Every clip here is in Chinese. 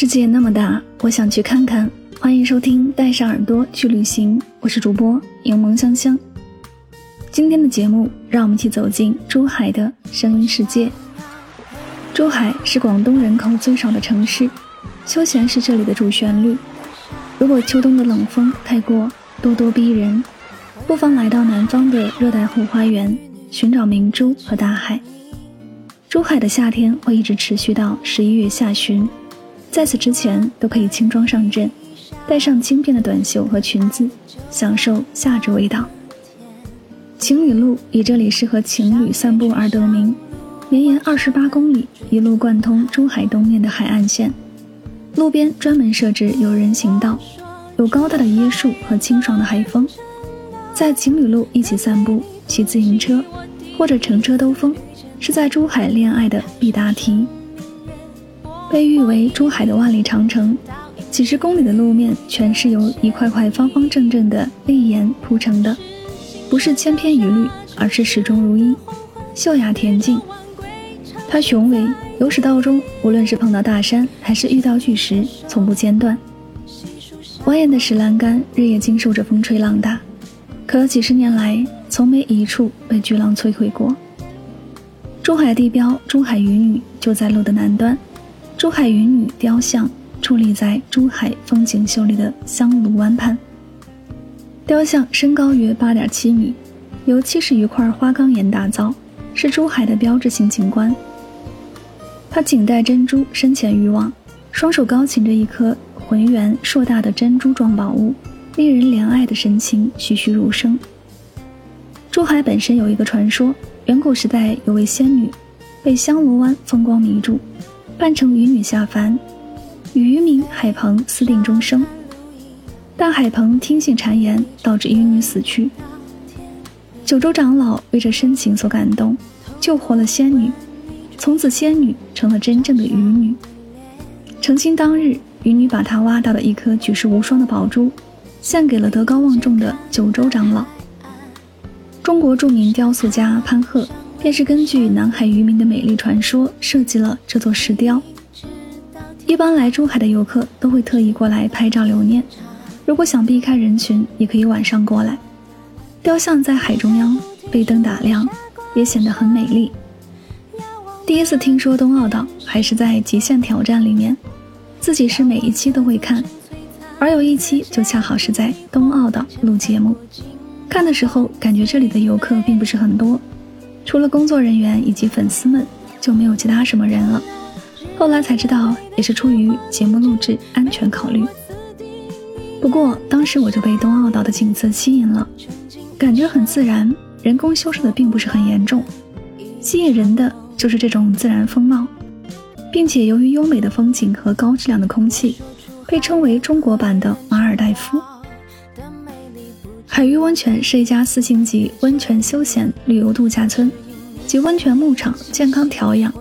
世界那么大，我想去看看。欢迎收听《带上耳朵去旅行》，我是主播柠檬香香。今天的节目，让我们一起走进珠海的声音世界。珠海是广东人口最少的城市，休闲是这里的主旋律。如果秋冬的冷风太过咄咄逼人，不妨来到南方的热带后花园，寻找明珠和大海。珠海的夏天会一直持续到十一月下旬。在此之前，都可以轻装上阵，带上轻便的短袖和裙子，享受夏至味道。情侣路以这里适合情侣散步而得名，绵延二十八公里，一路贯通珠海东面的海岸线。路边专门设置有人行道，有高大的椰树和清爽的海风。在情侣路一起散步、骑自行车，或者乘车兜风，是在珠海恋爱的必答题。被誉为珠海的万里长城，几十公里的路面全是由一块块方方正正的砾岩铺成的，不是千篇一律，而是始终如一，秀雅恬静。它雄伟，由始到终，无论是碰到大山还是遇到巨石，从不间断。蜿蜒的石栏杆日夜经受着风吹浪打，可几十年来从没一处被巨浪摧毁过。珠海地标珠海渔女就在路的南端。珠海云女雕像矗立在珠海风景秀丽的香炉湾畔。雕像身高约八点七米，由七十余块花岗岩打造，是珠海的标志性景观。它颈戴珍珠，身前渔网，双手高擎着一颗浑圆硕大的珍珠状宝物，令人怜爱的神情栩栩如生。珠海本身有一个传说，远古时代有位仙女，被香炉湾风光迷住。扮成渔女下凡，与渔民海鹏私定终生，但海鹏听信谗言，导致渔女死去。九州长老为这深情所感动，救活了仙女，从此仙女成了真正的渔女。成亲当日，渔女把她挖到的一颗举世无双的宝珠，献给了德高望重的九州长老。中国著名雕塑家潘鹤。便是根据南海渔民的美丽传说设计了这座石雕。一般来珠海的游客都会特意过来拍照留念，如果想避开人群，也可以晚上过来。雕像在海中央被灯打亮，也显得很美丽。第一次听说东澳岛，还是在《极限挑战》里面，自己是每一期都会看，而有一期就恰好是在东澳岛录节目。看的时候感觉这里的游客并不是很多。除了工作人员以及粉丝们，就没有其他什么人了。后来才知道，也是出于节目录制安全考虑。不过当时我就被东澳岛的景色吸引了，感觉很自然，人工修饰的并不是很严重。吸引人的就是这种自然风貌，并且由于优美的风景和高质量的空气，被称为中国版的马尔代夫。海域温泉是一家四星级温泉休闲旅游度假村，集温泉牧场、健康调养、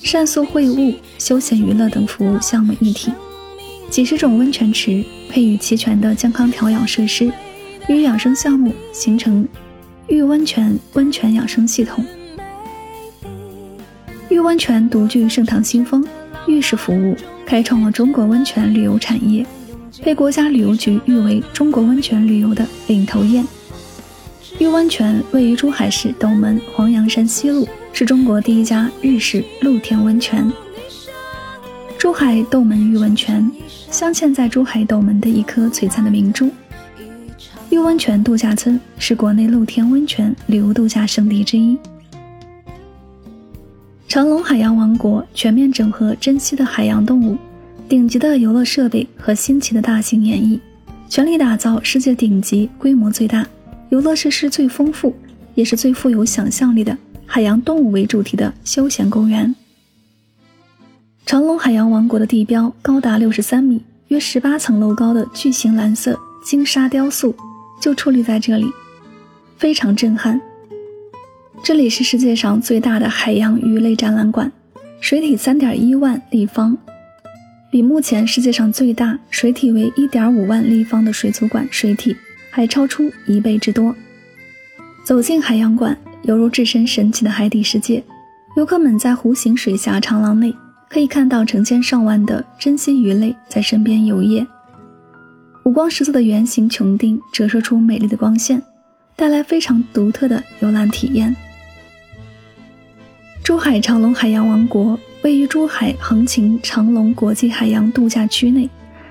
膳宿会晤、休闲娱乐等服务项目一体。几十种温泉池配以齐全的健康调养设施，与养生项目形成玉温泉温泉养生系统。玉温泉独具盛唐新风，浴室服务开创了中国温泉旅游产业。被国家旅游局誉为中国温泉旅游的领头雁。玉温泉位于珠海市斗门黄杨山西路，是中国第一家日式露天温泉。珠海斗门玉温泉镶嵌在珠海斗门的一颗璀璨的明珠。玉温泉度假村是国内露天温泉旅游度假胜地之一。长隆海洋王国全面整合珍稀的海洋动物、顶级的游乐设备和新奇的大型演绎，全力打造世界顶级、规模最大、游乐设施最丰富，也是最富有想象力的海洋动物为主题的休闲公园。长隆海洋王国的地标高达六十三米、约十八层楼高的巨型蓝色金沙雕塑就矗立在这里，非常震撼。这里是世界上最大的海洋鱼类展览馆，水体三点一万立方，比目前世界上最大水体为一点五万立方的水族馆水体还超出一倍之多。走进海洋馆，犹如置身神奇的海底世界。游客们在弧形水下长廊内，可以看到成千上万的珍稀鱼类在身边游曳。五光十色的圆形穹顶折射出美丽的光线，带来非常独特的游览体验。珠海长隆海洋王国位于珠海横琴长隆国际海洋度假区内，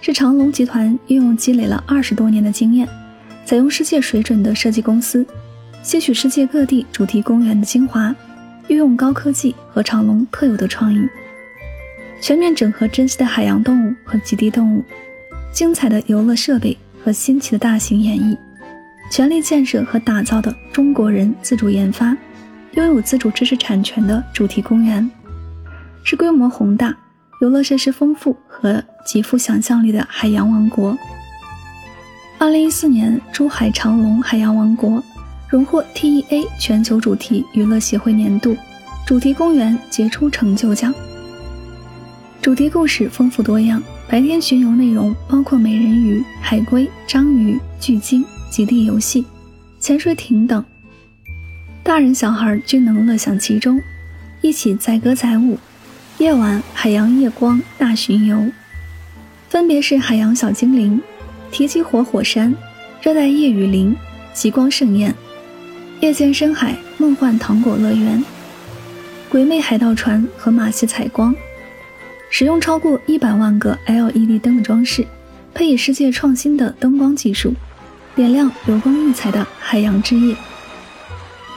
是长隆集团运用积累了二十多年的经验，采用世界水准的设计公司，吸取世界各地主题公园的精华，运用高科技和长隆特有的创意，全面整合珍稀的海洋动物和极地动物，精彩的游乐设备和新奇的大型演绎，全力建设和打造的中国人自主研发。拥有自主知识产权的主题公园，是规模宏大、游乐设施丰富和极富想象力的海洋王国。二零一四年，珠海长隆海洋王国荣获 TEA 全球主题娱乐协会年度主题公园杰出成就奖。主题故事丰富多样，白天巡游内容包括美人鱼、海龟、章鱼、巨鲸、极地游戏、潜水艇等。大人小孩均能乐享其中，一起载歌载舞。夜晚海洋夜光大巡游，分别是海洋小精灵、提起火火山、热带夜雨林、极光盛宴、夜间深海梦幻糖果乐园、鬼魅海盗船和马戏采光。使用超过一百万个 LED 灯的装饰，配以世界创新的灯光技术，点亮流光溢彩的海洋之夜。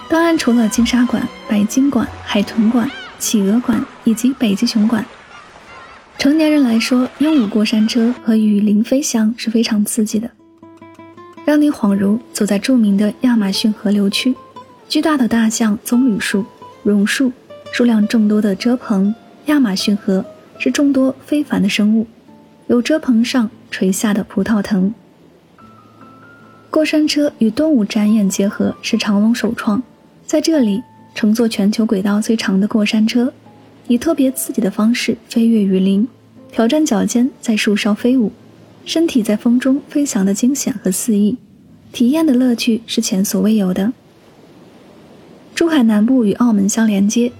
当然，除了金沙馆、白鲸馆、海豚馆、企鹅馆以及北极熊馆，成年人来说，鹦鹉过山车和雨林飞翔是非常刺激的，让你恍如走在著名的亚马逊河流区。巨大的大象棕榈树、榕树，数量众多的遮棚。亚马逊河是众多非凡的生物，有遮棚上垂下的葡萄藤。过山车与动物展演结合是长隆首创。在这里乘坐全球轨道最长的过山车，以特别刺激的方式飞越雨林，挑战脚尖在树梢飞舞，身体在风中飞翔的惊险和肆意，体验的乐趣是前所未有的。珠海南部与澳门相连接，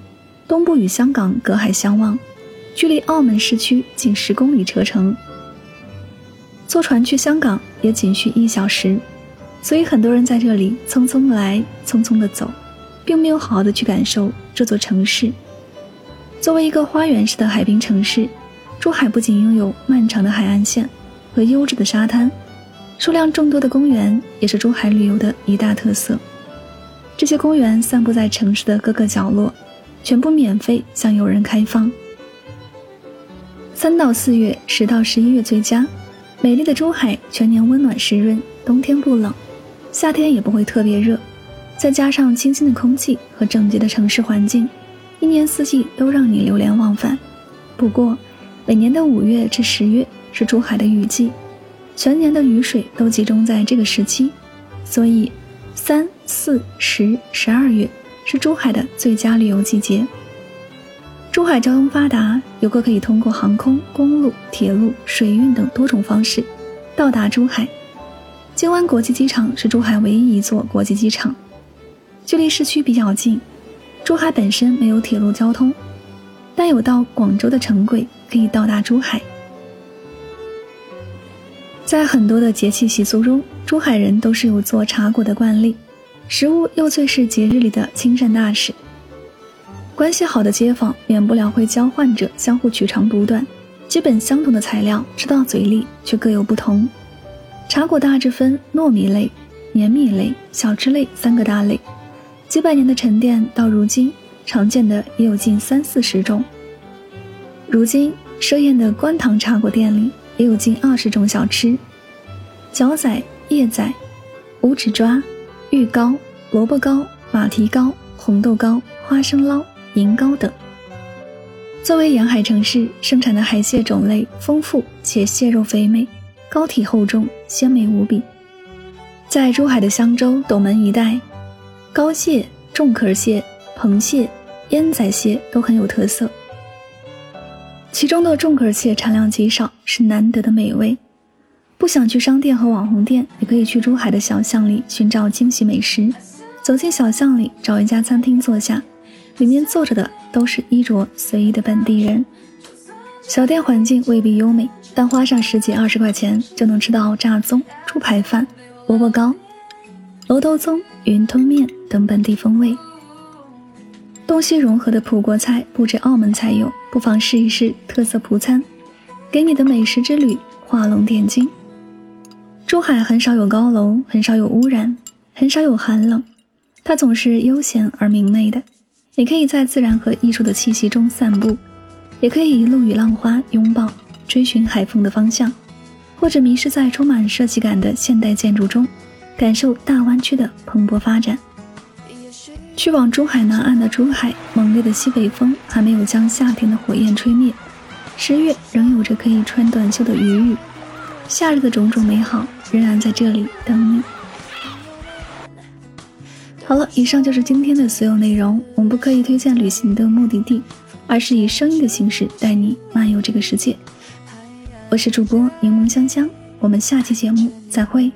东部与香港隔海相望，距离澳门市区仅十公里车程，坐船去香港也仅需一小时，所以很多人在这里匆匆来，匆匆的走。并没有好好的去感受这座城市。作为一个花园式的海滨城市，珠海不仅拥有漫长的海岸线和优质的沙滩，数量众多的公园也是珠海旅游的一大特色。这些公园散布在城市的各个角落，全部免费向游人开放。三到四月，十到十一月最佳。美丽的珠海全年温暖湿润，冬天不冷，夏天也不会特别热。再加上清新的空气和整洁的城市环境，一年四季都让你流连忘返。不过，每年的五月至十月是珠海的雨季，全年的雨水都集中在这个时期，所以三四十十二月是珠海的最佳旅游季节。珠海交通发达，游客可以通过航空、公路、铁路、水运等多种方式到达珠海。金湾国际机场是珠海唯一一座国际机场。距离市区比较近，珠海本身没有铁路交通，但有到广州的城轨可以到达珠海。在很多的节气习俗中，珠海人都是有做茶果的惯例，食物又最是节日里的亲善大使。关系好的街坊免不了会教患者相互取长补短，基本相同的材料吃到嘴里却各有不同。茶果大致分糯米类、黏米类、小吃类三个大类。几百年的沉淀，到如今常见的也有近三四十种。如今设宴的官塘茶果店里也有近二十种小吃：角仔、叶仔、五指抓、玉糕、萝卜糕、马蹄糕、红豆糕、花生捞、银糕等。作为沿海城市，生产的海蟹种类丰富且蟹肉肥美，膏体厚重，鲜美无比。在珠海的香洲、斗门一带，膏蟹、重壳蟹、螃蟹、烟仔蟹都很有特色。其中的重壳蟹产量极少，是难得的美味。不想去商店和网红店，也可以去珠海的小巷里寻找惊喜美食。走进小巷里，找一家餐厅坐下。里面坐着的都是衣着随意的本地人，小店环境未必优美，但花上十几二十块钱就能吃到炸粽、猪排饭、萝卜糕、楼头粽、云吞面等本地风味。东西融合的葡国菜不止澳门才有，不妨试一试特色葡餐，给你的美食之旅画龙点睛。珠海很少有高楼，很少有污染，很少有寒冷，它总是悠闲而明媚的。你可以在自然和艺术的气息中散步，也可以一路与浪花拥抱，追寻海风的方向，或者迷失在充满设计感的现代建筑中，感受大湾区的蓬勃发展。去往珠海南岸的珠海，猛烈的西北风还没有将夏天的火焰吹灭，十月仍有着可以穿短袖的余裕，夏日的种种美好仍然在这里等你。好了，以上就是今天的所有内容。我们不刻意推荐旅行的目的地，而是以声音的形式带你漫游这个世界。我是主播柠檬香香，我们下期节目再会。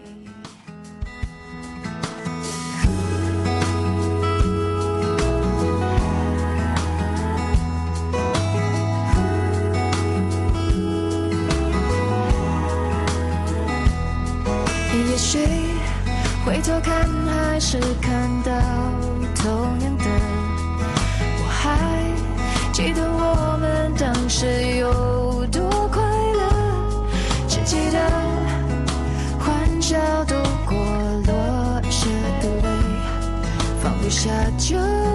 放不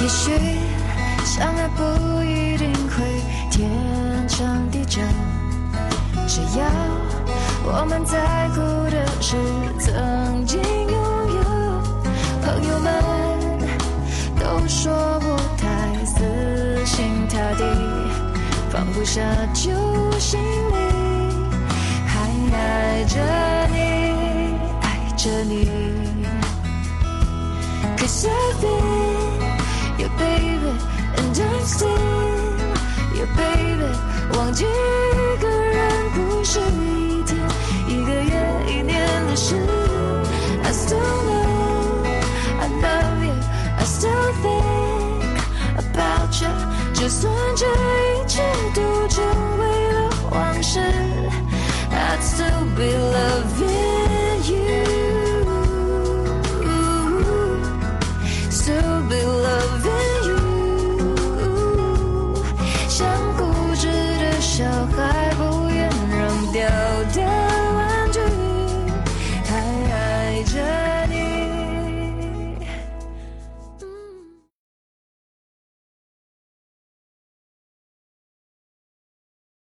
也许相爱不一定会天长地久，只要我们在乎的是曾经拥有。朋友们都说不太死心塌地，放不下旧行李，还爱着你，爱着你。Cause I've been and I'm still your baby。忘记一个人不是一天、一个月、一年的事。I still know I love you, I still think about you。就算这一切都成为了往事，I'd still be。